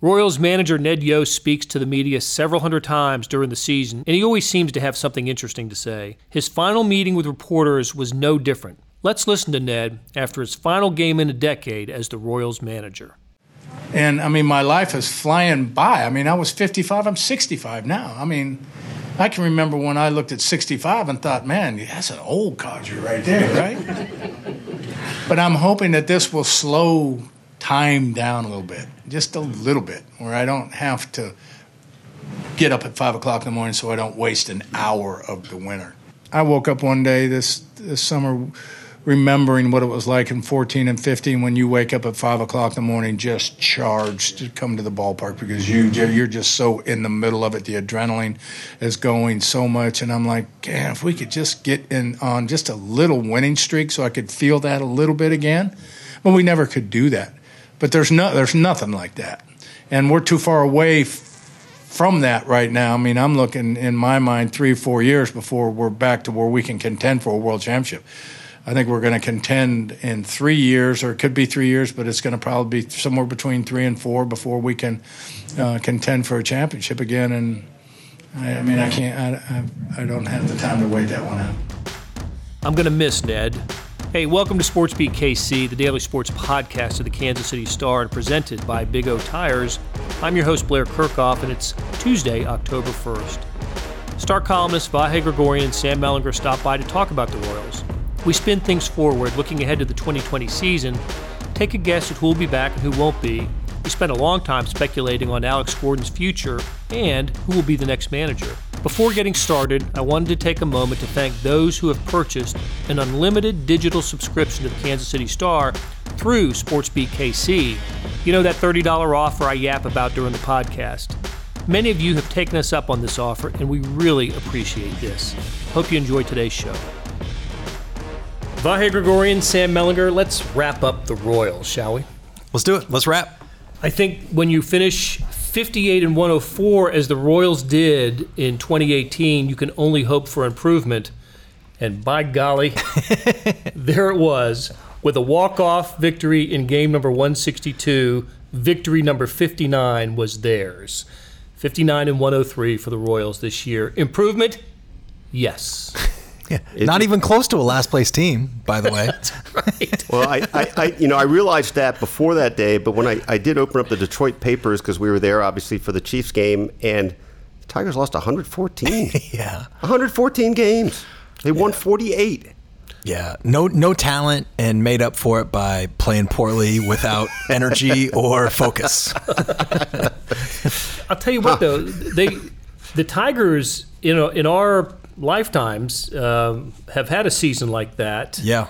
Royals manager Ned Yost speaks to the media several hundred times during the season, and he always seems to have something interesting to say. His final meeting with reporters was no different. Let's listen to Ned after his final game in a decade as the Royals manager. And I mean, my life is flying by. I mean, I was 55, I'm 65 now. I mean, I can remember when I looked at 65 and thought, man, that's an old codger right there, right? but I'm hoping that this will slow time down a little bit, just a little bit, where I don't have to get up at five o'clock in the morning so I don't waste an hour of the winter. I woke up one day this this summer remembering what it was like in 14 and 15 when you wake up at five o'clock in the morning just charged to come to the ballpark because you you're just so in the middle of it. The adrenaline is going so much and i'm like yeah if we could just get in on just a little winning streak so i could feel that a little bit again. But we never could do that but there's no there's nothing like that and we're too far away f- from that right now i mean i'm looking in my mind three four years before we're back to where we can contend for a world championship I think we're going to contend in three years, or it could be three years, but it's going to probably be somewhere between three and four before we can uh, contend for a championship again. And I, I mean, I can't, I, I, I, don't have the time to wait that one out. I'm going to miss Ned. Hey, welcome to Sports Beat KC, the daily sports podcast of the Kansas City Star and presented by Big O Tires. I'm your host, Blair Kerkhoff, and it's Tuesday, October 1st. Star columnist Vahe Gregorian and Sam Mellinger stopped by to talk about the Royals. We spin things forward, looking ahead to the 2020 season, take a guess at who will be back and who won't be. We spent a long time speculating on Alex Gordon's future and who will be the next manager. Before getting started, I wanted to take a moment to thank those who have purchased an unlimited digital subscription to the Kansas City Star through SportsBeat KC. You know that $30 offer I yap about during the podcast. Many of you have taken us up on this offer, and we really appreciate this. Hope you enjoy today's show. Vahe Gregorian, Sam Mellinger, let's wrap up the Royals, shall we? Let's do it. Let's wrap. I think when you finish 58 and 104 as the Royals did in 2018, you can only hope for improvement. And by golly, there it was with a walk-off victory in game number 162. Victory number 59 was theirs. 59 and 103 for the Royals this year. Improvement? Yes. Yeah, not even close to a last place team, by the way. right. well, I, I, I, you know, I realized that before that day, but when I, I did open up the Detroit papers because we were there, obviously, for the Chiefs game, and the Tigers lost 114. yeah, 114 games. They yeah. won 48. Yeah, no, no talent, and made up for it by playing poorly without energy or focus. I'll tell you what, though, they, the Tigers, you know, in our lifetimes um, have had a season like that. Yeah.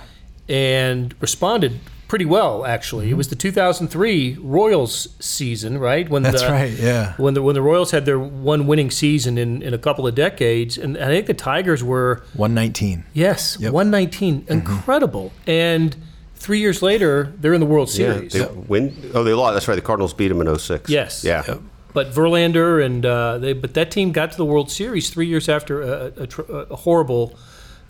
And responded pretty well, actually. Mm-hmm. It was the 2003 Royals season, right? When That's the, right, yeah. When the, when the Royals had their one winning season in, in a couple of decades. And I think the Tigers were 119. Yes, yep. 119. Mm-hmm. Incredible. And three years later, they're in the World Series. Yeah, they win. Oh, they lost. That's right. The Cardinals beat them in 06. Yes. Yeah. Yep. But Verlander and uh, they, but that team got to the World Series three years after a, a, a, horrible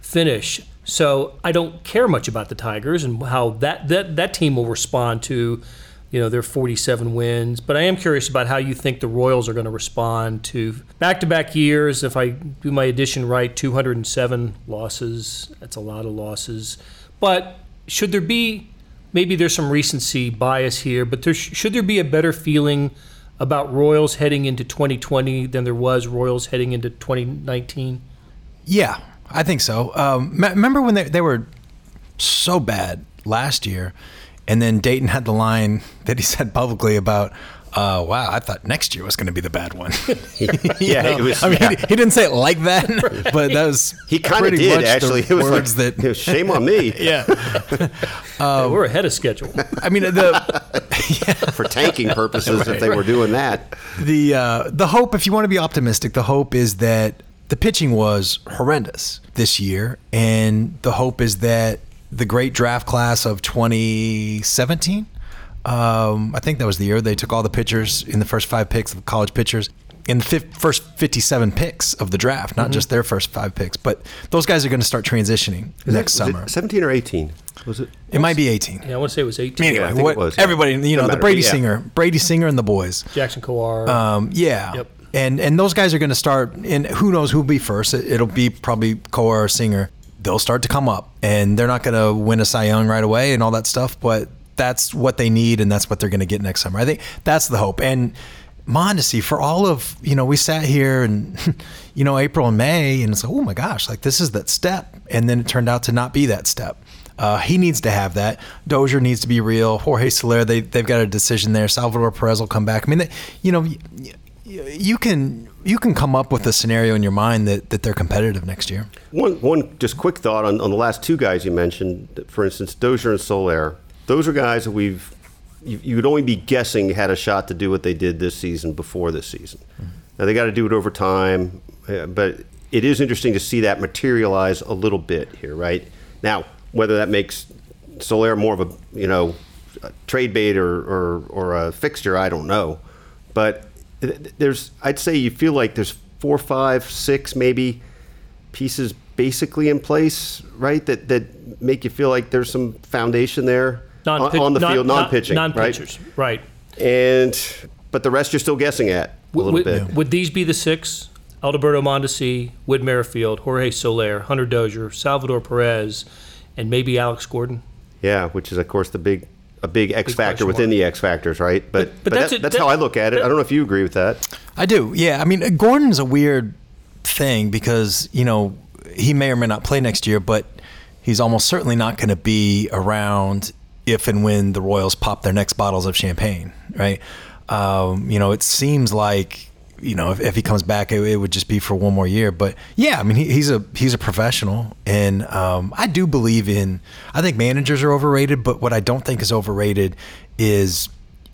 finish. So I don't care much about the Tigers and how that, that that team will respond to, you know, their 47 wins. But I am curious about how you think the Royals are going to respond to back-to-back years. If I do my addition right, 207 losses. That's a lot of losses. But should there be maybe there's some recency bias here, but there, should there be a better feeling? about Royals heading into 2020 than there was Royals heading into 2019? Yeah, I think so. Um, remember when they, they were so bad last year, and then Dayton had the line that he said publicly about, uh, wow, I thought next year was going to be the bad one. yeah, was, I mean, yeah. He, he, didn't say it like that, right. but that was he kind of did actually. It was like, that was shame on me. yeah, um, we're ahead of schedule. I mean, the yeah. for tanking purposes, right, if they right. were doing that. The uh, the hope, if you want to be optimistic, the hope is that the pitching was horrendous this year, and the hope is that the great draft class of 2017 um, I think that was the year they took all the pitchers in the first five picks of college pitchers. in the fif- first 57 picks of the draft, not just their first five picks. But those guys are going to start transitioning next Was it summer. 17 or 18? Was it? It might be 18. Yeah, I want to say it was 18. Anyway, I think it what, was, yeah. everybody, you know, Doesn't the matter, Brady yeah. Singer, Brady Singer and the boys. Jackson Kowar. Um, yeah. Yep. And and those guys are going to start, and who knows who'll be first? It, will be probably Kowar or Singer. They'll start to come up, and they're not going to win a Cy Young right away and all that stuff, but that's what they need, and that's what they're going to get next summer. I think that's the hope. And Mondesi, for all of you know, we sat here and you know April and May, and it's like, oh my gosh, like this is that step, and then it turned out to not be that step. Uh, he needs to have that. Dozier needs to be real. Jorge Soler, they they've got a decision there. Salvador Perez will come back. I mean, they, you know, you can you can come up with a scenario in your mind that, that they're competitive next year. One, one just quick thought on, on the last two guys you mentioned. For instance, Dozier and Soler. Those are guys that we've you, you would only be guessing had a shot to do what they did this season before this season. Now they got to do it over time, uh, but it is interesting to see that materialize a little bit here, right? Now, whether that makes Soler more of a you know a trade bait or, or or a fixture, I don't know, but there's I'd say you feel like there's four, five, six, maybe pieces basically in place, right? That that make you feel like there's some foundation there on, Non-pitch- on the non- field, non- non-pitching, non-pitchers, right? And but the rest you're still guessing at a little would, bit. would these be the six? Alberto Mondesi, Whit Merrifield, Jorge Soler, Hunter Dozier, Salvador Perez, and maybe Alex Gordon. Yeah, which is of course the big a big X Big factor within mark. the X factors, right? But But- but, but that's that, a- that's that- how I look at it. I don't know if you agree with that. I do. Yeah. I mean, Gordon's a weird thing because, you know, he may or may not play next year, but he's almost certainly not going to be around if and when the Royals pop their next bottles of champagne, right? Um, you know, it seems like, you know, if, if he comes back, it, it would just be for one more year. But yeah, I mean, he, he's a he's a professional, and um, I do believe in. I think managers are overrated, but what I don't think is overrated is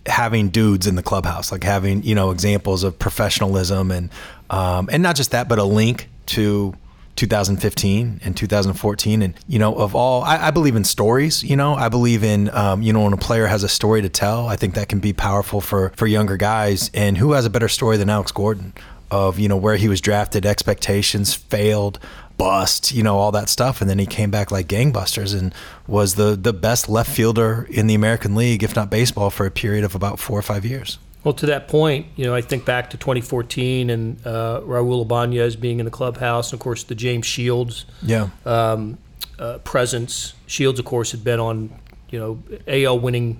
having dudes in the clubhouse, like having you know examples of professionalism and um, and not just that, but a link to 2015 and 2014, and you know of all, I, I believe in stories. You know, I believe in um, you know when a player has a story to tell, I think that can be powerful for for younger guys. And who has a better story than Alex Gordon of you know where he was drafted, expectations failed. Bust, you know, all that stuff, and then he came back like gangbusters and was the the best left fielder in the American League, if not baseball, for a period of about four or five years. Well, to that point, you know, I think back to 2014 and uh, Raul Ibanez being in the clubhouse, and of course the James Shields Yeah, um, uh, presence. Shields, of course, had been on, you know, AL winning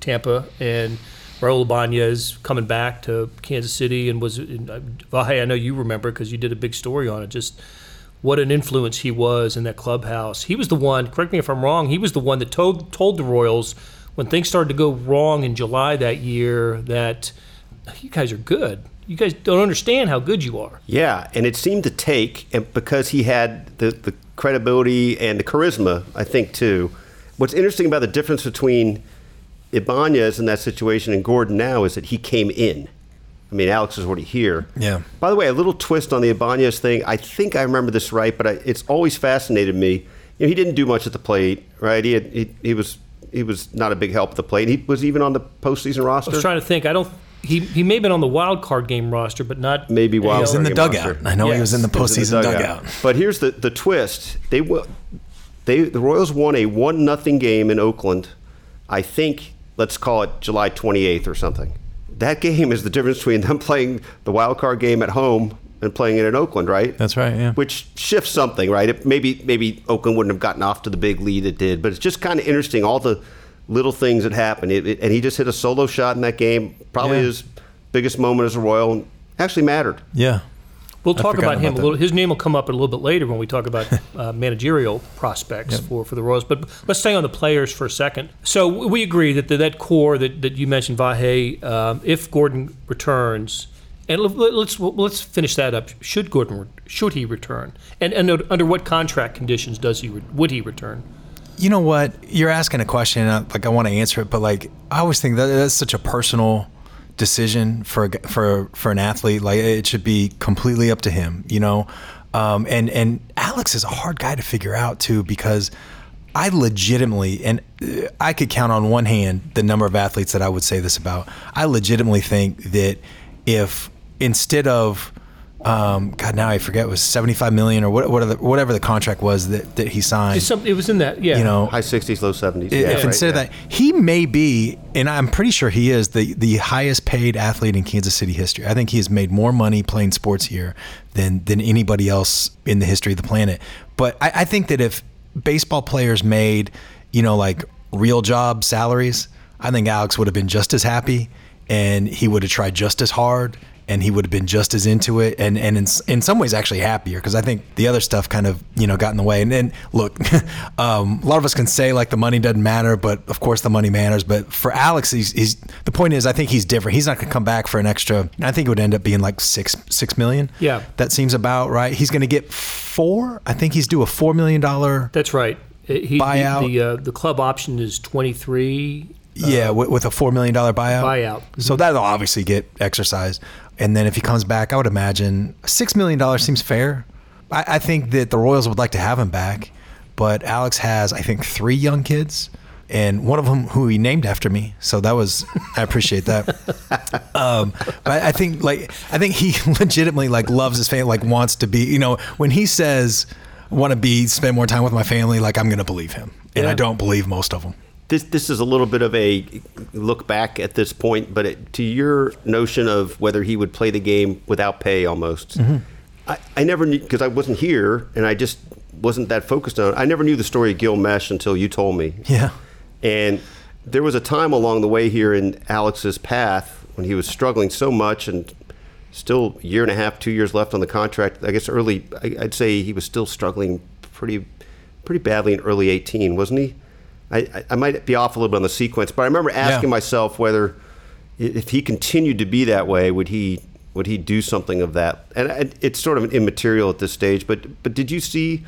Tampa, and Raul Ibanez coming back to Kansas City and was. In, uh, Vahe, I know you remember because you did a big story on it. Just what an influence he was in that clubhouse. He was the one. Correct me if I'm wrong. He was the one that told told the Royals when things started to go wrong in July that year that oh, you guys are good. You guys don't understand how good you are. Yeah, and it seemed to take, and because he had the, the credibility and the charisma, I think too. What's interesting about the difference between Ibanez in that situation and Gordon now is that he came in. I mean, Alex is already here. Yeah. By the way, a little twist on the Ibanez thing. I think I remember this right, but I, it's always fascinated me. You know, he didn't do much at the plate, right? He had, he, he was he was not a big help at the plate. He was even on the postseason roster. I was trying to think. I don't. He he may have been on the wild card game roster, but not Maybe wild he was in the dugout. roster. I know he was in the It was in postseason the dugout. But here's the, the twist: they wa- they the Royals won a one nothing game in Oakland. I think let's call it July 28th or something. That game is the difference between them playing the wild card game at home and playing it in Oakland, right? That's right, yeah. Which shifts something, right? It, maybe maybe Oakland wouldn't have gotten off to the big lead it did, but it's just kind of interesting all the little things that happen. It, it- and he just hit a solo shot in that game, probably Yeah. his biggest moment as a Royal, and actually mattered. Yeah. We'll talk forgot about him about a little. His name will come up a little bit later when we talk about uh, managerial prospects for, for the Royals. But let's stay on the players for a second. So we agree that the, that core that, that you mentioned, Vahe, um, if Gordon returns, and let- let's let's finish that up. Should Gordon should he return, and and under what contract conditions does he would he return? You know what? You're asking a question, like I want to answer it, but like I always think that that's such a personal decision for for for an athlete. Like it should be completely up to him, you know. Um, and and Alex is a hard guy to figure out too because I legitimately and uh, I could count on one hand the number of athletes that I would say this about. I legitimately think that if instead of um, God, now I forget it was seventy five million or what, what the, whatever the contract was that, that he signed. Some, it was in that, yeah. you know, High 60s, low 70s. if right, instead yeah. of that, he may be, and I'm pretty sure he is the the highest paid athlete in Kansas City history. I think he has made more money playing sports here than than anybody else in the history of the planet. But I, I think that if baseball players made, you know, like real job salaries, I think Alex would have been just as happy, and he would have tried just as hard. And he would have been just as into it, and and in, in some ways actually happier because I think the other stuff kind of you know got in the way. And then look, um, a lot of us can say like the money doesn't matter, but of course the money matters. But for Alex, he's, he's the point is I think he's different. He's not going to come back for an extra. I think it would end up being like six six million. Yeah. that seems about right. He's going to get four. I think he's due a four million dollar. That's right. He, Buyout. The, uh, the club option is 23 Yeah, with, with a four million dollar buyout. buyout. So that'll obviously get exercised. And then if he comes back, I would imagine six million dollars seems fair. I, I think that the Royals would like to have him back, but Alex has, I think, three young kids, and one of them who he named after me. So that was, I appreciate that. um, but I think, like, I think he legitimately like loves his family, like wants to be. You know, when he says, "Want to be spend more time with my family," like I'm going to believe him, and Yeah. I don't believe most of them. This this is a little bit of a look back at this point, but it, to your notion of whether he would play the game without pay, almost, Mm-hmm. I, I never knew because I wasn't here and I just wasn't that focused on. it. I never knew the story of Gil Meche until you told me. Yeah. And there was a time along the way here in Alex's path when he was struggling so much and still a year and a half, two years left on the contract. I guess early, I'd say he was still struggling pretty, pretty badly in early 18, wasn't he? I, I- I might be off a little bit on the sequence, but I remember asking Yeah. myself whether if he continued to be that way, would he would he do something of that? And it's sort of an immaterial at this stage, but but did you see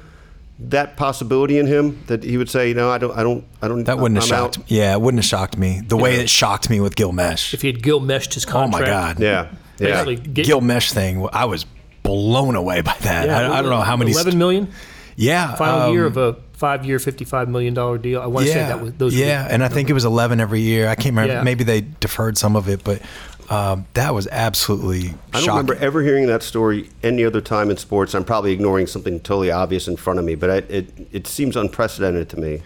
that possibility in him that he would say, you know, I don't, I don't, I don't. That wouldn't have I'm shocked. out. Yeah, it wouldn't have shocked me the way it shocked me with Gil Meche. If he had Gil meshed his contract. Oh my God. Yeah, yeah. Get, Gil Meche thing. I was blown away by that. yeah, I, I don't know how many. 11 million? Yeah, Final um, year of a five year, $55 million deal. I want to yeah, say that was those. yeah, the- and I think it was eleven every year. I can't remember. Yeah. Maybe they deferred some of it, but um, that was absolutely I don't shocking. remember ever hearing that story any other time in sports. I'm probably ignoring something totally obvious in front of me, but I, it it seems unprecedented to me.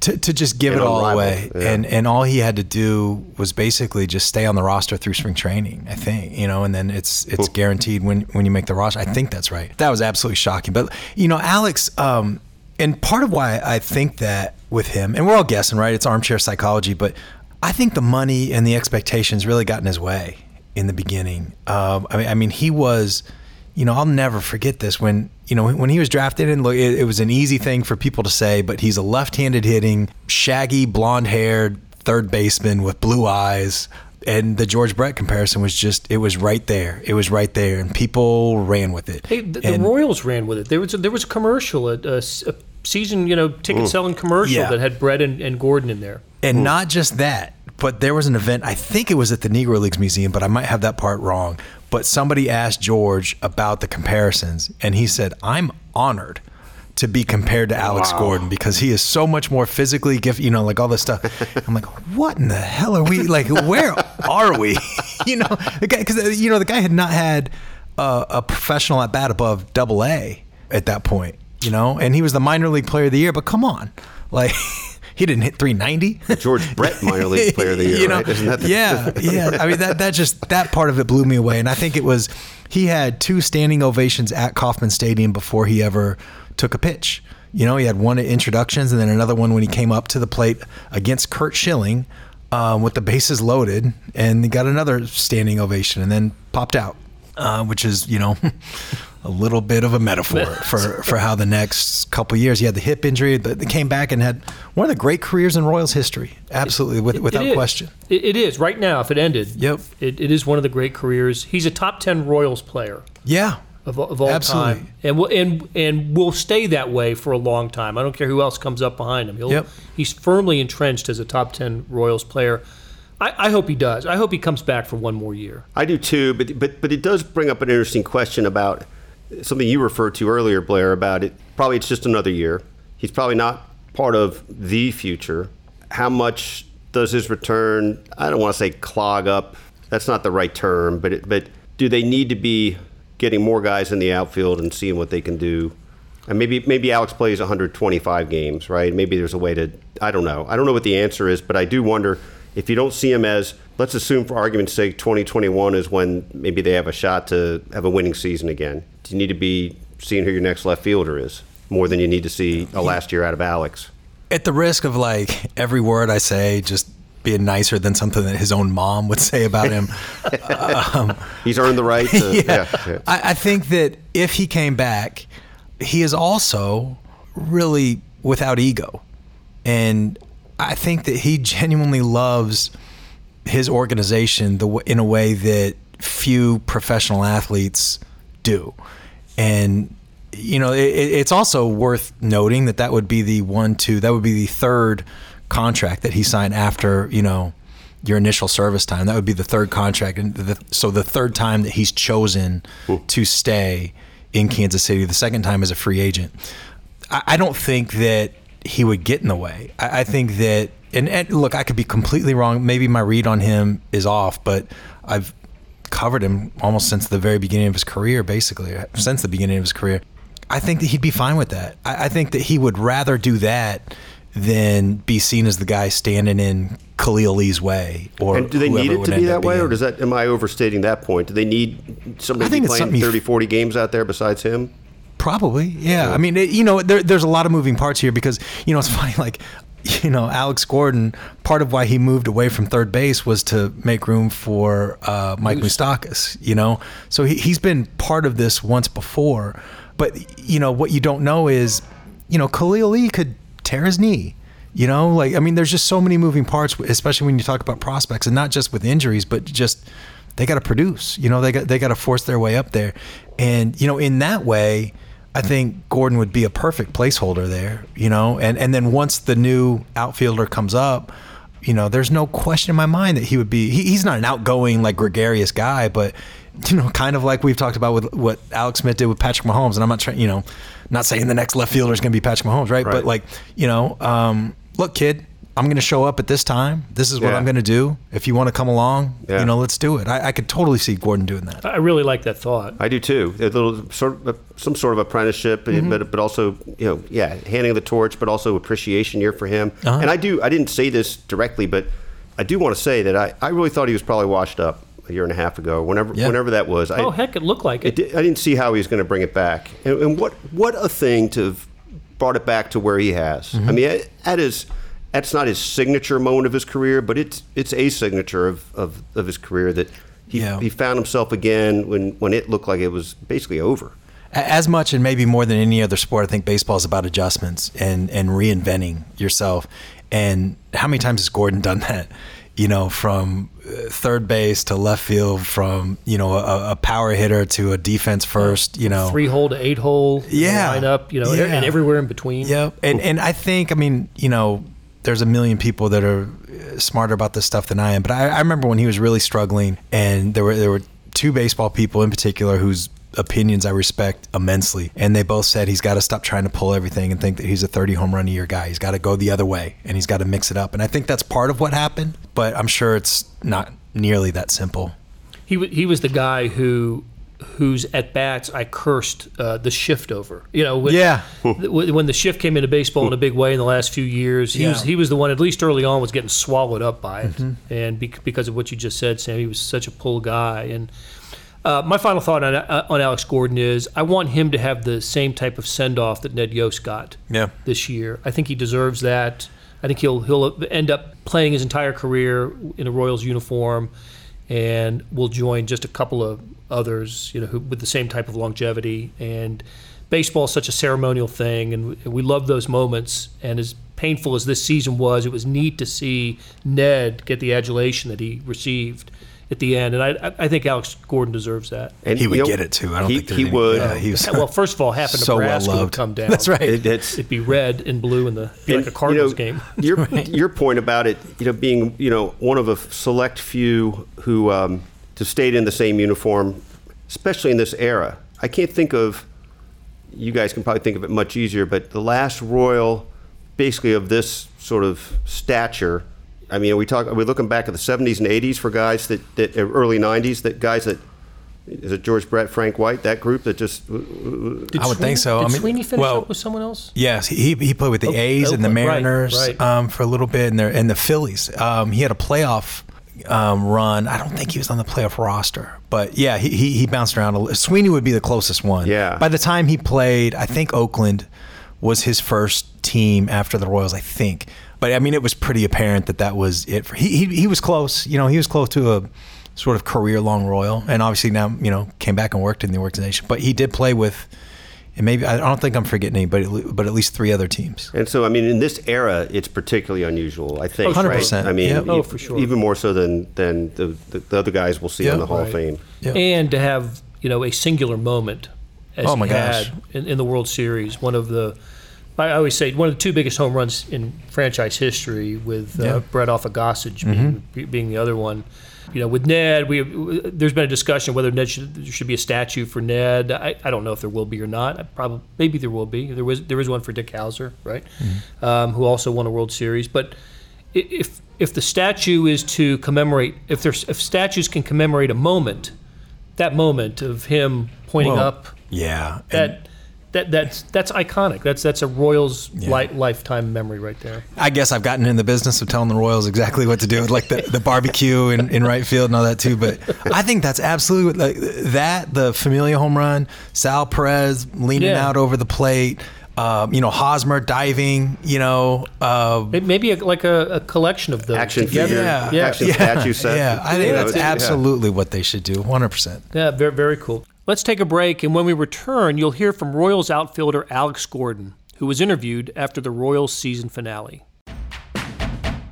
to, to just give And it all away. yeah. And and all he had to do was basically just stay on the roster through spring training, I think. You know, and then it's it's guaranteed when when you make the roster. I think that's right. That was absolutely shocking. But you know, Alex um and part of why I think that with him, and we're all guessing, right? It's armchair psychology, but I think the money and the expectations really got in his way in the beginning. Um, I mean, I mean, he was, you know, I'll never forget this when you know when he was drafted and look, it, it was an easy thing for people to say, but he's a left-handed hitting, shaggy, blonde-haired third baseman with blue eyes. And the George Brett comparison was just, it was right there. It was right there. And people ran with it. Hey, the, the And- Royals ran with it. There was a, there was a commercial, a, a a season, you know, ticket mm. selling commercial Yeah. that had Brett and, and Gordon in there. And mm. not just that, but there was an event, I think it was at the Negro Leagues Museum, but I might have that part wrong. But somebody asked George about the comparisons, and he said, I'm honored to be compared to Alex Gordon because he is so much more physically gifted, you know, like all this stuff. I'm like, what in the hell are we, like, where are we? you know, because, you know, the guy had not had a, a professional at bat above double A at that point, you know, and he was the minor league player of the year, but come on. Like, he didn't hit 390. George Brett, minor league player of the year, You know, right? Isn't that the- yeah, yeah. I mean, that that just that part of it blew me away, and I think it was he had two standing ovations at Kauffman Stadium before he ever took a pitch. You know, he had one at introductions, and then another one when he came up to the plate against Curt Schilling um, with the bases loaded, and he got another standing ovation, and then popped out, uh, which is you know. A little bit of a metaphor for, for how the next couple years he had the hip injury, but they came back and had one of the great careers in Royals history. Absolutely, with, It without is. question. It, it is right now. If it ended, Yep. it, it is one of the great careers. He's a top ten Royals player Yeah. of, of all Absolutely. time, and will and and will stay that way for a long time. I don't care who else comes up behind him. He'll, Yep. He's firmly entrenched as a top ten Royals player. I, I hope he does. I hope he comes back for one more year. I do too, but but but it does bring up an interesting question about something you referred to earlier, Blair. About it, probably it's just another year. He's probably not part of the future. How much does his return? I don't want to say clog up. That's not the right term, but it, but do they need to be getting more guys in the outfield and seeing what they can do? And maybe maybe Alex plays 125 games, right? Maybe there's a way to I don't know. I don't know what the answer is, but I do wonder if you don't see him as let's assume for argument's sake 2021 is when maybe they have a shot to have a winning season again. You need to be seeing who your next left fielder is more than you need to see a last year out of Alex? At the risk of like every word I say just being nicer than something that his own mom would say about him. um, He's earned the right. To, yeah, yeah, yeah. I, I think that if he came back, he is also really without ego, and I think that he genuinely loves his organization the in a way that few professional athletes do, and you know it, it's also worth noting that that would be the one two that would be the third contract that he signed after you know your initial service time. That would be the third contract, and the, so the third time that he's chosen Ooh. to stay in Kansas City. The second time as a free agent. I, I don't think that he would get in the way. I, I think that, and, and, look, I could be completely wrong. Maybe my read on him is off, but I've covered him almost since the very beginning of his career, basically uh, since the beginning of his career. I think that he'd be fine with that. I, I think that he would rather do that than be seen as the guy standing in Khalil Lee's way. Or and do they need it to be that way, being. or does that? Am I overstating that point? Do they need somebody playing 30, 40 games out there besides him? Probably, yeah. yeah. I mean, it, you know, there, there's a lot of moving parts here because you know it's funny, like. You know, Alex Gordon. Part of why he moved away from third base was to make room for uh, Mike Moustakas. You know, so he, he's been part of this once before. But you know, what you don't know is, you know, Khalil Lee could tear his knee. You know, like I mean, there's just so many moving parts, especially when you talk about prospects, and not just with injuries, but just they got to produce. You know, they got they got to force their way up there, and you know, in that way, I think Gordon would be a perfect placeholder there. You know, and and then once the new outfielder comes up, you know, there's no question in my mind that he would be. He, he's not an outgoing like gregarious guy, but you know, kind of like we've talked about with what Alex Smith did with Patrick Mahomes. And I'm not trying, you know, not saying the next left fielder is going to be Patrick Mahomes, right? right? But like, you know, um, look, kid, I'm going to show up at this time. This is what yeah. I'm going to do. If you want to come along, yeah. you know, let's do it. I, I, could totally see Gordon doing that. I really like that thought. I do too. A little sort of some sort of apprenticeship, mm-hmm. but but also you know, yeah, handing the torch, but also appreciation year for him. Uh-huh. And I do. I didn't say this directly, but I do want to say that I, I really thought he was probably washed up a year and a half ago, whenever yeah. whenever that was. Oh I, heck, it looked like it. it I didn't see how he was going to bring it back, and, and, what what a thing to have brought it back to where he has. Mm-hmm. I mean, that is that's not his signature moment of his career, but it's it's a signature of, of, of his career that he, yeah. he found himself again when, when it looked like it was basically over. As much and maybe more than any other sport, I think baseball is about adjustments and, and reinventing yourself. And how many times has Gordon done that? you know, from uh, third base to left field, from you know a, a power hitter to a defense first, you know, three hole to eight hole, yeah, line up, you know, yeah. and everywhere in between. Yep, and and I think, I mean, you know, there's a million people that are smarter about this stuff than I am, but I, I remember when he was really struggling, and there were there were two baseball people in particular whose opinions I respect immensely. And they both said he's got to stop trying to pull everything and think that he's a 30 home run a year guy. He's got to go the other way and he's got to mix it up. And I think that's part of what happened, but I'm sure it's not nearly that simple. He, w- he was the guy who whose at bats I cursed uh, the shift over. You know, when, yeah. when the shift came into baseball in a big way in the last few years, he yeah. was he was the one at least early on was getting swallowed up by it, mm-hmm. and because of what you just said, Sam, he was such a pull guy, and uh, my final thought on, uh, on Alex Gordon is I want him to have the same type of send off that Ned Yost got yeah. this year. I think he deserves that. I think he'll he'll end up playing his entire career in a Royals uniform, and will join just a couple of others, you know, who, with the same type of longevity. And baseball is such a ceremonial thing, and we love those moments. And as painful as this season was, it was neat to see Ned get the adulation that he received at the end, and I, I think Alex Gordon deserves that. And he would you know, get it too. I don't he, think he would. Yeah, he was well, first of all, half of so Nebraska well would come down. That's right. It, it'd be red and blue in the be and, like a Cardinals you know, game. Your right. your point about it, you know, being you know one of a select few who um, to stayed in the same uniform, especially in this era. I can't think of. You guys can probably think of it much easier, but the last Royal, basically of this sort of stature I mean, are we talk? Are we looking back at the '70s and '80s for guys that, that early '90s that guys that is it George Brett, Frank White, that group that just Did I would think so. Did I mean, Sweeney finish well- up with someone else? Yes, he he played with the Oak- A's and the Oakland, right, Mariners right. Um, for a little bit, and the and the Phillies. Um, he had a playoff um, run. I don't think he was on the playoff roster, but yeah, he he, he bounced around. A Sweeney would be the closest one. Yeah. By the time he played, I think Oakland was his first team after the Royals. I think, but I mean, it was pretty apparent that that was it. For, he, he he was close. You know, he was close to a sort of career long Royal, and obviously now you know came back and worked in the organization. But he did play with. And maybe I don't think I'm forgetting anybody, but at least three other teams. And so, I mean, in this era, it's particularly unusual. I think, Oh, right? 100%. I mean, Yep. Oh, for sure. even more so than than the, the, the other guys we'll see Yeah. on the Hall of Fame. Yeah. and to have you know a singular moment as Oh, my he gosh. had in, in the World Series, one of the I always say one of the two biggest home runs in franchise history, with uh, Yeah. Brett off of Gossage being, being the other one. You know, with Ned, we there's been a discussion whether Ned should, there should be a statue for Ned. I, I don't know if there will be or not. I probably maybe there will be. There was there is one for Dick Howser, right, um, who also won a World Series. But if if the statue is to commemorate, if there's if statues can commemorate a moment, that moment of him pointing Well, up, Yeah. and that that that's that's iconic. That's that's a Royals Yeah. li- lifetime memory right there. I guess I've gotten in the business of telling the Royals exactly what to do, like the, the barbecue in, in right field and all that too. But I think that's absolutely like that. The Familia home run, Sal Perez leaning Yeah. out over the plate, um, you know, Hosmer diving, you know, uh, Maybe a, like a, a collection of those Action together. figure, yeah, yeah, action statue set. Yeah, I think You know, that's yeah. absolutely what they should do, 100%. Yeah, very, very cool. Let's take a break, and when we return, you'll hear from Royals outfielder Alex Gordon, who was interviewed after the Royals season finale.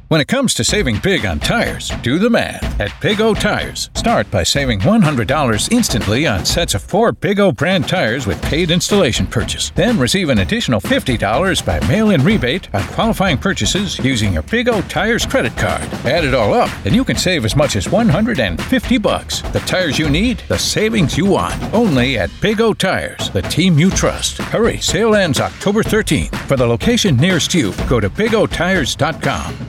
When it comes to saving big on tires, do the math at Big O Tires. Start by saving $100 instantly on sets of four Big O brand tires with paid installation purchase. Then receive an additional $50 by mail in rebate on qualifying purchases using your Big O Tires credit card. Add it all up, and you can save as much as $150. The tires you need, the savings you want. Only at Big O Tires, the team you trust. Hurry, sale ends October 13th. For the location nearest you, go to bigotires.com.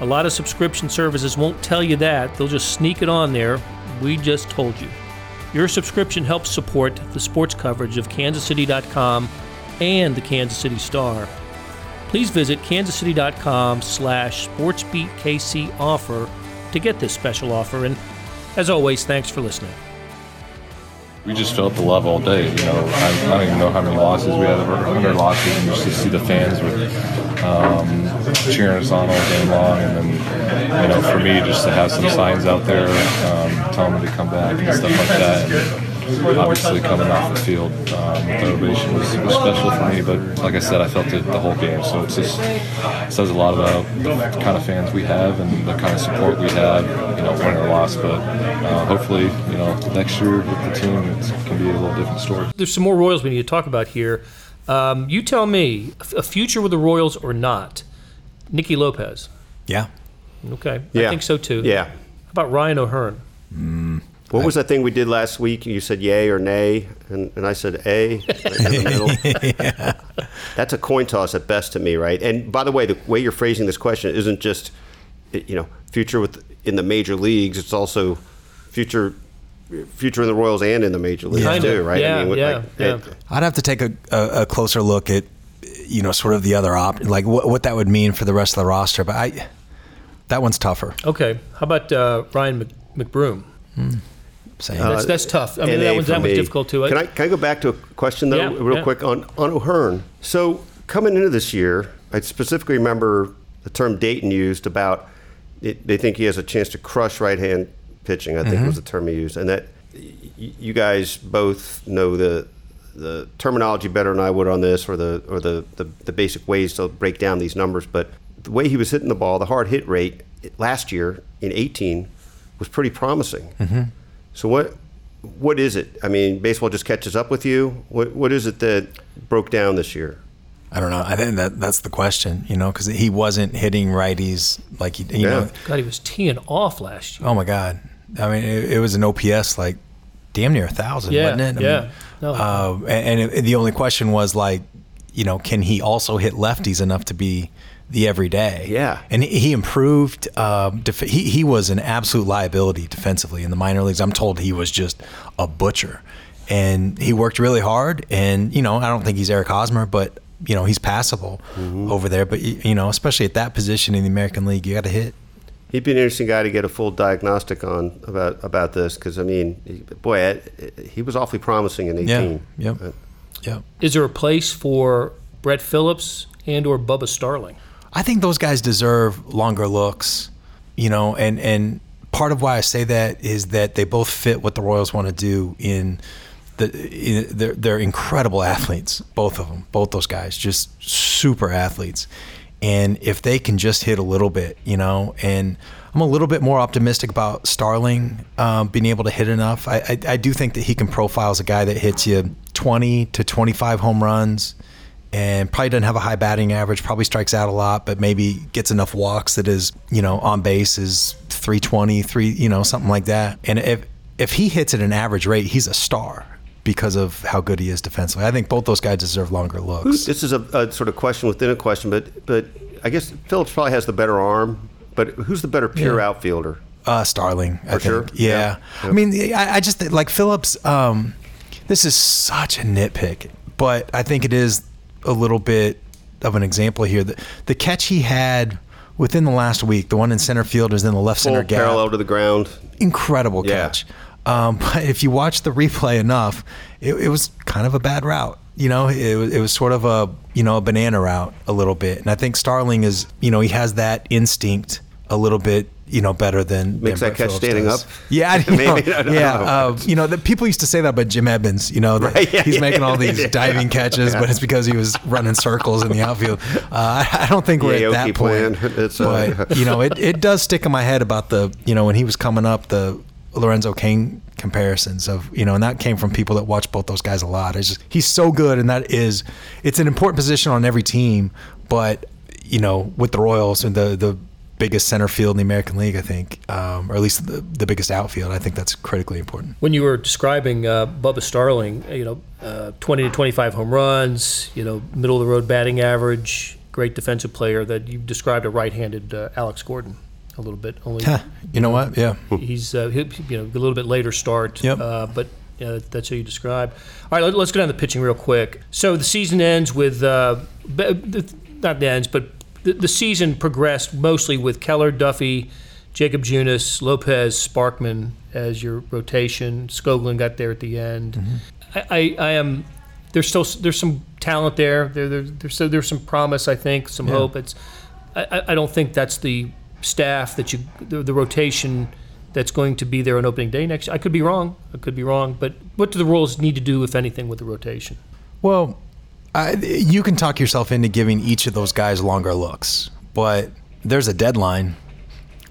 A lot of subscription services won't tell you that. They'll just sneak it on there. We just told you. Your subscription helps support the sports coverage of kansascity.com and the Kansas City Star. Please visit kansascity.com slash sportsbeatkc offer to get this special offer. And as always, thanks for listening. We just felt the love all day. You know, I, I don't even know how many losses we had, over 100 losses, and you just see the fans with um, cheering us on all game long. And then, you know, for me, just to have some signs out there um, telling me to come back and stuff like that. And obviously, coming off the field, um, the ovation was, was special for me. But like I said, I felt it the whole game. So it just says a lot about the kind of fans we have and the kind of support we have, You know, win or loss, but uh, hopefully, you know, next year with the team, it can be a little different story. There's some more Royals we need to talk about here. Um, you tell me, a future with the Royals or not? Nicky Lopez. Yeah. Okay. Yeah. I think so too. Yeah. How about Ryan O'Hearn? What was that thing we did last week? You said yay or nay, and, and I said a. right in the middle. That's a coin toss at best to me, right? And by the way, the way you're phrasing this question isn't just, you know, future with in the major leagues. It's also future, future in the Royals and in the major leagues Kind too, right? Yeah, what- yeah, yeah. it- I'd have to take a, a, a closer look at, you know, sort of the other op, like what, what that would mean for the rest of the roster. But I, that one's tougher. Okay. How about uh, Ryan Mc, McBroom? Saying That's, that's tough. I mean, NA that one's for that one's difficult too. Can I, can I go back to a question though, Yeah, real yeah. quick on on O'Hearn? So coming into this year, I specifically remember the term Dayton used about it, they think he has a chance to crush right hand pitching. I think Mm-hmm. was the term he used, and that y- y- you guys both know the the terminology better than I would on this, or the or the, the the basic ways to break down these numbers. But the way he was hitting the ball, the hard hit rate last year in 18 was pretty promising. Mm-hmm. So what what is it? I mean, baseball just catches up with you. What what is it that broke down this year? I don't know. I think that that's the question, you know, because he wasn't hitting righties like he, you Yeah. know. God, he was teeing off last year. Oh my God! I mean, it, it was an OPS like damn near a thousand, Yeah, wasn't it? I yeah. Mean, No. uh, and, and it, the only question was like, you know, can he also hit lefties enough to be the everyday? Yeah. And he, he improved. Um, def- he he was an absolute liability defensively in the minor leagues. I'm told he was just a butcher, and he worked really hard. And you know, I don't think he's Eric Hosmer, but you know, he's passable Mm-hmm. over there. But you know, especially at that position in the American League, you got to hit. He'd be an interesting guy to get a full diagnostic on about about this because I mean, boy, I- he was awfully promising in eighteen. Yeah. Yep. Uh, Yep. Is there a place for Brett Phillips and or Bubba Starling? I think those guys deserve longer looks, you know, and and part of why I say that is that they both fit what the Royals want to do in the in, they're they're incredible athletes, both of them, both those guys, just super athletes. And if they can just hit a little bit, you know, and I'm a little bit more optimistic about Starling um, being able to hit enough. I, I I do think that he can profile as a guy that hits you 20 to 25 home runs and probably doesn't have a high batting average, probably strikes out a lot, but maybe gets enough walks that is, you know, on base is 320, three, you know, something like that. And if if he hits at an average rate, he's a star because of how good he is defensively. I think both those guys deserve longer looks. This is a, a sort of question within a question, but but I guess Phillips probably has the better arm. But who's the better pure Yeah. outfielder? Uh, Starling, I For think. sure? Yeah. Yeah. I mean, I, I just like Phillips. Um, this is such a nitpick, but I think it is a little bit of an example here. The, the catch he had within the last week, the one in center field is in the left Full center gap. parallel to the ground. incredible Yeah. catch. Um, but if you watch the replay enough, it, it was kind of a bad route. You know, it, was- it was sort of a you know a banana route a little bit, and I think Starling is you know he has that instinct a little bit you know better than Makes than that Brett catch Phillips standing does. up? Yeah, I, you know, Maybe, don't yeah. know. Uh, you know, the, people used to say that about Jim Edmonds. You know, that Right, yeah, he's yeah, making all these yeah. diving catches, but it's because he was running circles in the outfield. Uh, I, I don't think we're at that point. plan. It's, uh, but you know, it, it does stick in my head about the you know when he was coming up the Lorenzo Cain comparisons of you know, and that came from people that watch both those guys a lot. It's just he's so good, and that is it's an important position on every team. But you know, with the Royals and the the biggest center field in the American League, I think, um, or at least the, the biggest outfield, I think that's critically important. When you were describing uh, Bubba Starling, you know, uh, 20 to 25 home runs, you know, middle of the road batting average, great defensive player. That you described a right-handed uh, Alex Gordon a little bit. Only Huh, you know what? Yeah. he's uh, he, you know a little bit later start. Yep. Uh, but uh, that's how you describe. All right, let, us go down to the pitching real quick. So the season ends with uh, be- the- not the ends, but the, the season progressed mostly with Keller, Duffy, Jakob Junis, Lopez, Sparkman as your rotation. Skoglund got there at the end. I, I, I am. There's still there's some talent there. There, there there's so there's some promise. I think some hope. It's I, I- I don't think that's the staff that you the, the rotation that's going to be there on opening day next. I could be wrong. I could be wrong. But what do the Royals need to do, if anything, with the rotation? Well, I, you can talk yourself into giving each of those guys longer looks, but there's a deadline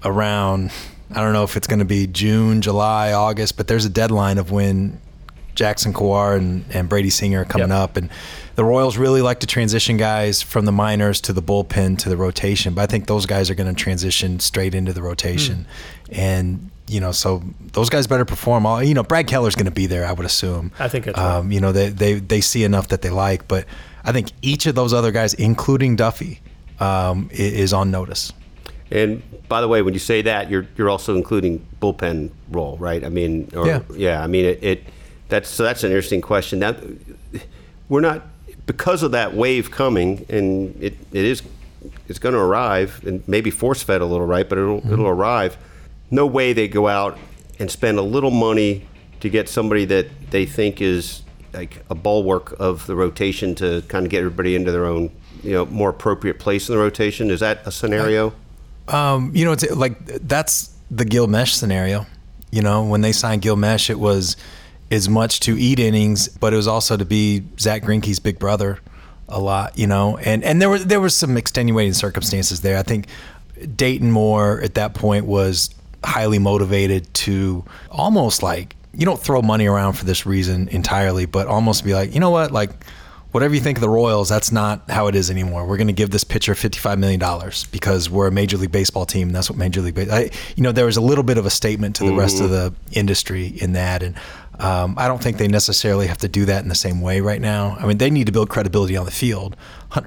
around. I don't know if it's going to be June, July, August, but there's a deadline of when Jackson Kowar and, and Brady Singer coming Yep. up, and the Royals really like to transition guys from the minors to the bullpen to the rotation. But I think those guys are going to transition straight into the rotation, and you know, so those guys better perform. All you know, Brad Keller's going to be there, I would assume. I think that's right. Um, you know, they, they they see enough that they like, but I think each of those other guys, including Duffy, um, is on notice. And by the way, when you say that, you're you're also including bullpen role, right? I mean, or, Yeah. I mean, it, it that's so that's an interesting question. Now, we're not because of that wave coming, and it, it is it's going to arrive, and maybe force fed a little, right? But it'll it'll arrive. No way they go out and spend a little money to get somebody that they think is like a bulwark of the rotation to kind of get everybody into their own, you know, more appropriate place in the rotation. Is that a scenario? Um, you know, it's like that's the Gil Meche scenario. You know, when they signed Gil Meche, it was as much to eat innings, but it was also to be Zack Greinke's big brother a lot. You know, and and there were there was some extenuating circumstances there. I think Dayton Moore at that point was highly motivated to almost like you don't throw money around for this reason entirely, but almost be like, you know what, like whatever you think of the Royals, that's not how it is anymore. We're going to give this pitcher $55 million because we're a Major League Baseball team. And that's what Major League Baseball, you know, there was a little bit of a statement to the rest of mm-hmm. the industry in that. And um, I don't think they necessarily have to do that in the same way right now. I mean, they need to build credibility on the field.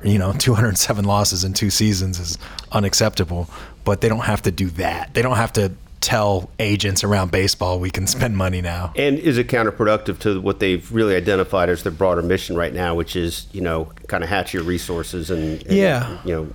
You know, 207 losses in two seasons is unacceptable, but they don't have to do that. They don't have to tell agents around baseball we can spend money now. And is it counterproductive to what they've really identified as their broader mission right now, which is you know kind of hatch your resources and, and, Yeah. you know,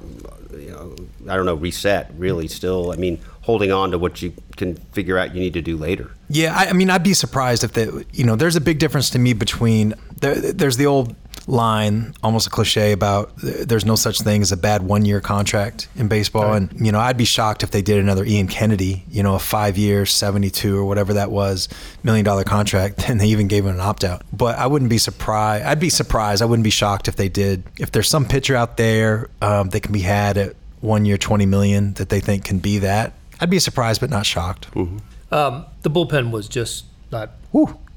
you know I don't know reset really still I mean holding on to what you can figure out you need to do later. Yeah, I, I mean, I'd be surprised if they, you know, there's a big difference to me between there, there's the old line, almost a cliche about there's no such thing as a bad one year contract in baseball, and you know, I'd be shocked if they did another Ian Kennedy, you know, a five year, seventy two or whatever that was, million dollar contract, and they even gave him an opt out. But I wouldn't be surprised. I'd be surprised. I wouldn't be shocked if they did. If there's some pitcher out there um, that can be had at one year, twenty million that they think can be that. I'd be surprised, but not shocked. Um, the bullpen was just not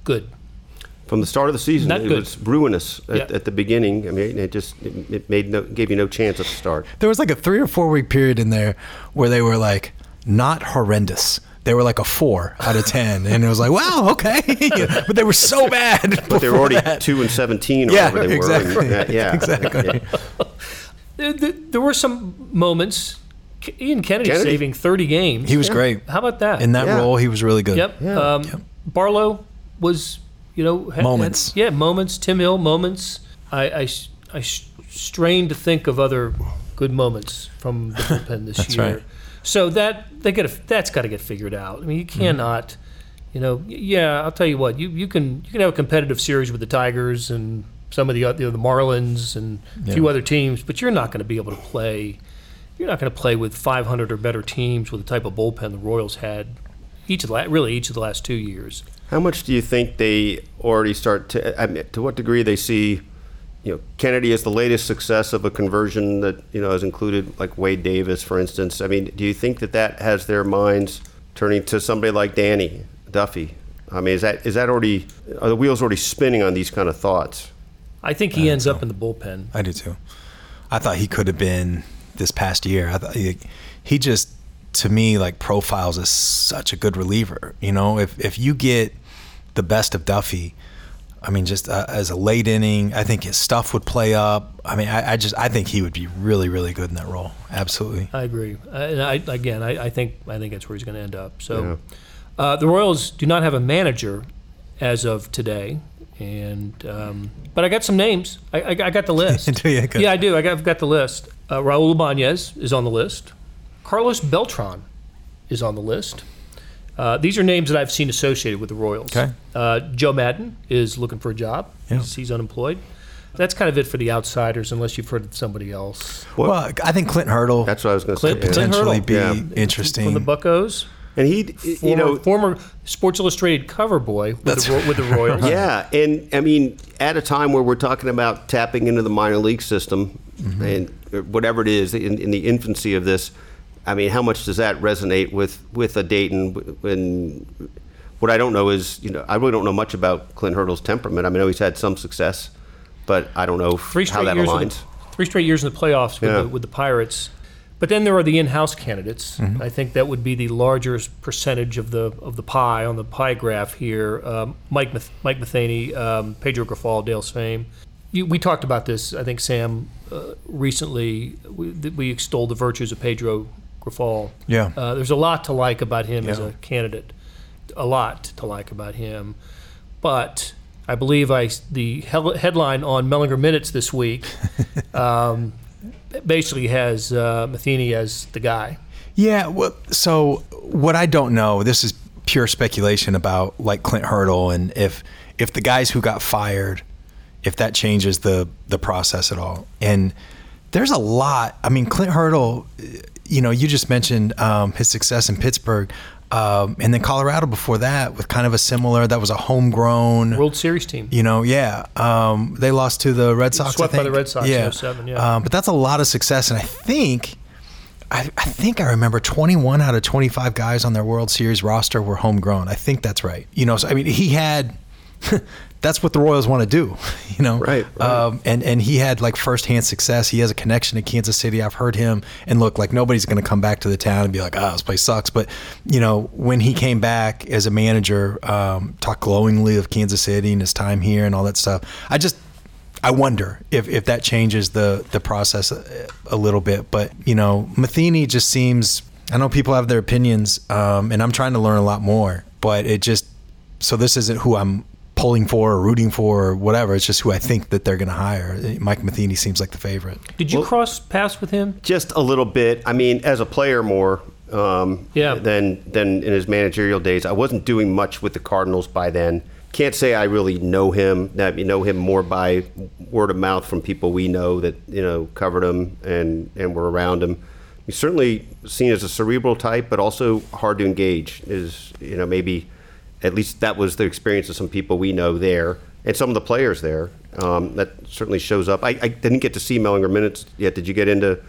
good. From the start of the season, Not it good. was ruinous at, Yeah. at the beginning. I mean, it just it, it made no, gave you no chance at the start. There was like a three or four week period in there where they were like not horrendous. They were like a four out of ten, and it was like, wow, okay. but they were so bad. But they were already two and seventeen. Or Yeah, whatever they exactly. Were. and, uh, yeah, Exactly. Yeah. There, there, there were some moments. K- Ian Kennedy, Kennedy. saving 30 games. He was great How about that? in that Yeah. role. He was really good. Yep. Um, Barlow was, you know, had- Moments. had- yeah, moments. Tim Hill, moments. I I strain to think of other good moments from the bullpen this That's year. right. So that they got to that's got to get figured out. I mean, you Mm-hmm. cannot, you know, yeah. I'll tell you what. You you can you can have a competitive series with the Tigers and some of the you know, the Marlins and a few other teams, but you're not going to be able to play. You're not going to play with 500 or better teams with the type of bullpen the Royals had each of the la- really each of the last two years. How much do you think they already start to? I mean, to what degree they see, you know, Kennedy as the latest success of a conversion that you know has included like Wade Davis, for instance. I mean, do you think that that has their minds turning to somebody like Danny Duffy? I mean, is that is that already are the wheels already spinning on these kind of thoughts? I think he ends up in the bullpen. I do too. I thought he could have been this past year. I thought he, he just to me like profiles as such a good reliever. You know, if if you get the best of Duffy, I mean, just uh, as a late inning, I think his stuff would play up. I mean, I, I just I think he would be really really good in that role. Absolutely. I agree. Uh, and I, again, I, I think I think that's where he's going to end up. So, uh, the Royals do not have a manager as of today, and um, but I got some names. I, I, I got the list. Do you? Good. Yeah, I do. I got, I've got the list. Uh, Raul Ibanez is on the list. Carlos Beltran is on the list. Uh, these are names that I've seen associated with the Royals. Okay. Uh, Joe Maddon is looking for a job. Yeah. He's, he's unemployed. That's kind of it for the outsiders, unless you've heard of somebody else. Well, I think Clint Hurdle That's what I was going to Clint- say. yeah. Clint potentially Hurdle. be Yeah. interesting. From the Buckos. And he, Former, you know, former Sports Illustrated cover boy with, the, with the Royals. Yeah, and I mean, at a time where we're talking about tapping into the minor league system mm-hmm. and uh, whatever it is in, in the infancy of this, I mean, how much does that resonate with with a Dayton? When what I don't know is, you know, I really don't know much about Clint Hurdle's temperament. I mean, I know he's had some success, but I don't know Three how that aligns. The, three straight years in the playoffs with, Yeah. the, with the Pirates. But then there are the in-house candidates. I think that would be the largest percentage of the of the pie on the pie graph here. Um, Mike Mike Matheny, um, Pedro Grifol, Dale Sveum. You, we talked about this, I think, Sam, uh, recently. We, we extolled the virtues of Pedro Grifol. Yeah. Uh, there's a lot to like about him as a candidate, a lot to like about him. But I believe I the headline on Mellinger Minutes this week um, basically has uh, Matheny as the guy. Yeah. Well, so what I don't know, this is pure speculation about like Clint Hurdle and if if the guys who got fired, if that changes the the process at all. And there's a lot. I mean, Clint Hurdle, you know, you just mentioned um, his success in Pittsburgh. Um, and then Colorado before that with kind of a similar that was a homegrown World Series team. you know, yeah. Um, they lost to the Red Sox. I Swept by the. Red Sox, Yeah. 07, yeah. Um, but that's a lot of success, and I think I, I think I remember 21 out of 25 guys on their World Series roster were homegrown. I think that's right. You know, so I mean, he had. that's what the Royals want to do, you know. Right, right. Um, and and he had like firsthand success. He has a connection to Kansas City. I've heard him, and look, like nobody's going to come back to the town and be like, "Oh, this place sucks." But you know, when he came back as a manager, um, talked glowingly of Kansas City and his time here and all that stuff. I just I wonder if, if that changes the the process a, a little bit. But you know, Matheny just seems. I know people have their opinions, um, and I'm trying to learn a lot more. But it just so this isn't who I'm pulling for or rooting for or whatever. It's just who I think that they're going to hire. Mike Matheny seems like the favorite. Did you Well- cross paths with him? Just a little bit. I mean, as a player more um, Yeah. than than in his managerial days. I wasn't doing much with the Cardinals by then. Can't say I really know him. That you know him more by word of mouth from people we know that you know covered him and and were around him. He's certainly seen as a cerebral type, but also hard to engage. Is you know maybe at least that was the experience of some people we know there and some of the players there. Um, that certainly shows up. I, I didn't get to see Mellinger minutes yet. Did you get into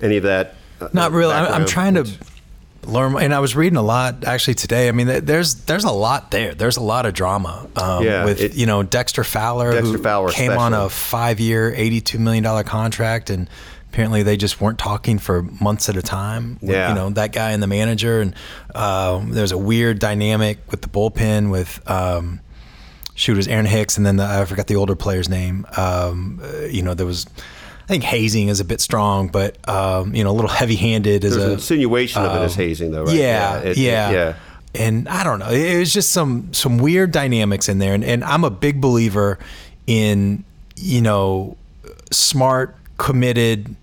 any of that? uh, Not really. I'm, I'm trying to learn, and I was reading a lot actually today. I mean, there's there's a lot there. There's a lot of drama. Um, Yeah, with it- you know Dexter Fowler, Dexter who Fowler came on a five-year, eighty-two million dollar contract, and apparently they just weren't talking for months at a time. Yeah. you know that guy and the manager, and um, there's a weird dynamic with the bullpen with. Um, shooters Aaron Hicks and then the, I forgot the older player's name. Um, uh, you know, there was I think hazing is a bit strong, but um, you know, a little heavy-handed There's a an insinuation of it as um, hazing, though, right? Yeah, it- it- yeah, yeah. And I don't know. It was just some some weird dynamics in there, and, and I'm a big believer in you know smart, committed,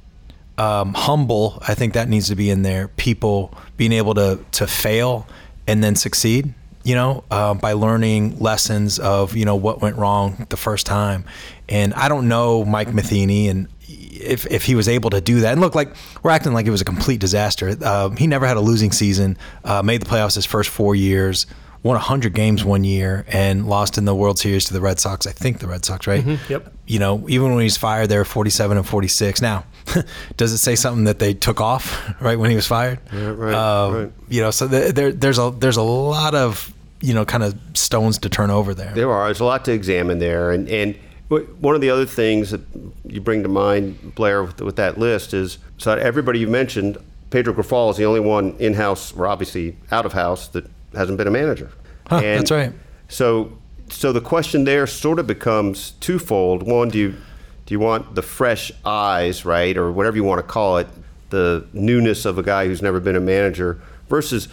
um, humble. I think that needs to be in there. People being able to to fail and then succeed. You know, uh, by learning lessons of you know what went wrong the first time. And I don't know Mike Matheny, and if if he was able to do that, and look like we're acting like it was a complete disaster. Um, he never had a losing season. Uh, made the playoffs his first four years. Won 100 games one year and lost in the World Series to the Red Sox. I think the Red Sox, right? Yep. you know, even when he's fired, they're 47 and 46. Now, does it say something that they took off right when he was fired? Yeah, right, Um, right. You know, so there, there, there's a there's a lot of you know kind of stones to turn over there. There are. There's a lot to examine there, and and one of the other things that you bring to mind, Blair, with, with that list is so everybody you mentioned, Pedro Grifol is the only one in house, or obviously out of house, that hasn't been a manager. Huh, that's right. So so the question there sort of becomes twofold. One, do you do you want the fresh eyes, right, or whatever you want to call it, the newness of a guy who's never been a manager versus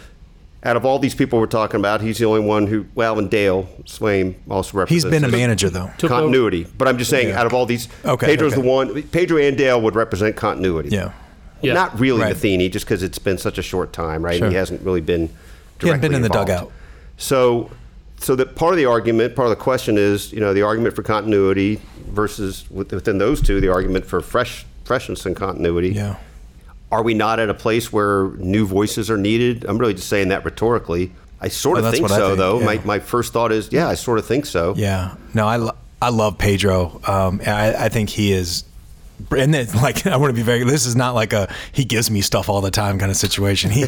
out of all these people we're talking about, he's the only one who, well, and Dale Sveum also represents. He's been a manager though. Continuity. But I'm just saying, Yeah. out of all these, Okay, Pedro's okay. the one. Pedro and Dale would represent continuity. Yeah. Yeah. Not really Right. Matheny, just because it's been such a short time, right? Sure. He hasn't really been. He hadn't been in the dugout. So, so that part of the argument, part of the question is, you know, the argument for continuity versus within those two, the argument for fresh freshness and continuity. Yeah. Are we not at a place where new voices are needed? I'm really just saying that rhetorically. I sort of think so, think, though. yeah. My, my first thought is, yeah, I sort of think so. Yeah. No, I, lo- I love Pedro. Um, I, I think he is. And then, like, I want to be very. This is not like a he gives me stuff all the time kind of situation. He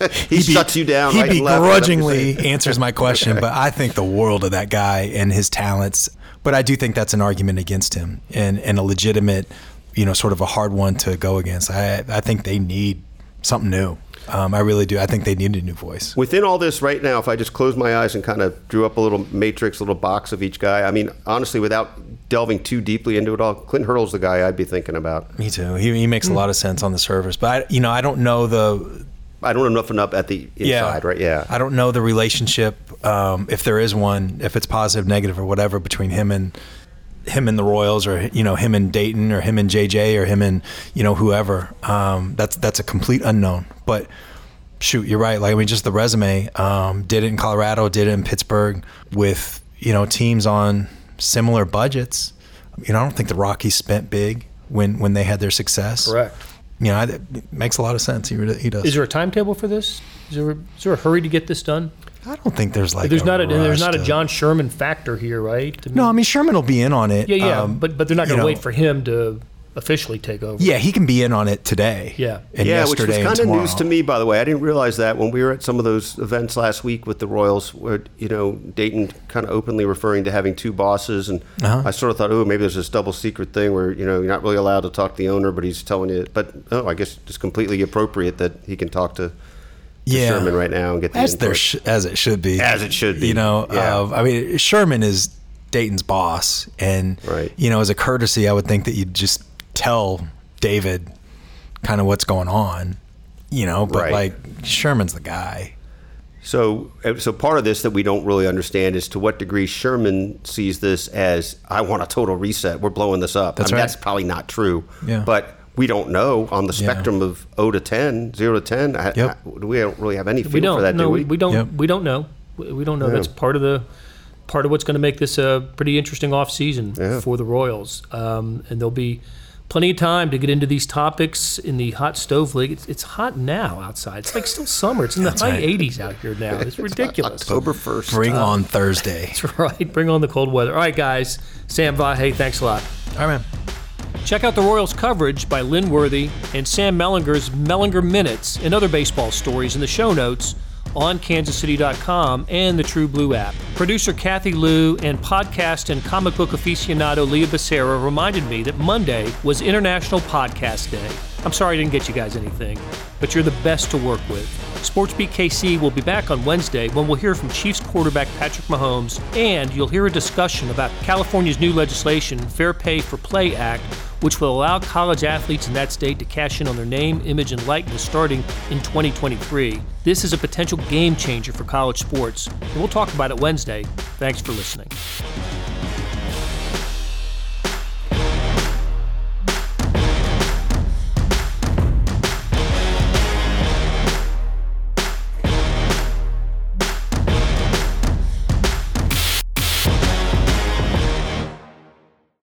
He shuts you down He right and left, whatever you begrudgingly answers my question, but I think the world of that guy and his talents. But I do think that's an argument against him and and a legitimate, you know, sort of a hard one to go against. I I think they need something new. Um, I really do. I think they need a new voice. Within all this right now, if I just close my eyes and kind of drew up a little matrix, a little box of each guy, I mean, honestly, without delving too deeply into it all, Clint Hurdle's the guy I'd be thinking about. Me too. He, he makes a lot of sense on the surface, but I, you know, I don't know the I don't know nothing up at the inside, right? Yeah. I don't know the relationship, um, if there is one, if it's positive, negative, or whatever between him and him and the Royals, or you know, him and Dayton, or him and JJ, or him and you know whoever. Um, that's that's a complete unknown. But shoot, you're right. Like I mean, just the resume. Um, did it in Colorado, did it in Pittsburgh with you know teams on similar budgets. You know, I don't think the Rockies spent big when when they had their success. Correct. You know, it makes a lot of sense. He, really- he does. Is there a timetable for this? Is there, is there a hurry to get this done? I don't think there's like there's not a there's not a John Sherman factor here, right? I mean- No, I mean Sherman will be in on it. yeah, yeah, um, but but they're not going to wait for him to. Officially take over. Yeah, he can be in on it today. Yeah. and yeah, which was yesterday kind of news to me, by the way. I didn't realize that when we were at some of those events last week with the Royals, where you know Dayton kind of openly referring to having two bosses, and Uh-huh. I sort of thought, oh, maybe there's this double secret thing where you know you're not really allowed to talk to the owner, but he's telling you. But oh, I guess it's completely appropriate that he can talk to, to Yeah. Sherman right now and get the as input. there sh- as it should be, As it should be, You know, yeah. uh, I mean, Sherman is Dayton's boss, and Right. you know, as a courtesy, I would think that you'd just tell Dayton kind of what's going on. You know, but Right. like Sherman's the guy. So, uh, so part of this that we don't really understand is to what degree Sherman sees this as I want a total reset. We're blowing this up. That's I mean, right. That's probably not true. Yeah. But we don't know on the Yeah. spectrum of 0 to 10, 0 to 10. I, Yep. I- we don't really have any feel we don't. for that, no, do we? we don't. Yep. We don't know. We we don't know. That's part of the part of what's going to make this a pretty interesting off season Yeah. for the Royals. Um, and there'll be plenty of time to get into these topics in the hot stove league. It's, it's hot now outside. It's like still summer. It's in the high right. 80s out here now. It's ridiculous. October 1st. Bring uh, on Thursday. That's right. Bring on the cold weather. All right, guys. Sam Vahe, thanks a lot. All right, man. Check out the Royals coverage by Lynn Worthy and Sam Mellinger's Mellinger Minutes and other baseball stories in the show notes on kansascity.com and the True Blue app. Producer Kathy Liu and podcast and comic book aficionado Leah Becerra reminded me that Monday was International Podcast Day. I'm sorry I didn't get you guys anything, but you're the best to work with. SportsBeat KC will be back on Wednesday when we'll hear from Chiefs quarterback Patrick Mahomes, and you'll hear a discussion about California's new legislation, Fair Pay for Play Act, which will allow college athletes in that state to cash in on their name, image, and likeness starting in 2023. This is a potential game changer for college sports, and we'll talk about it Wednesday. Thanks for listening.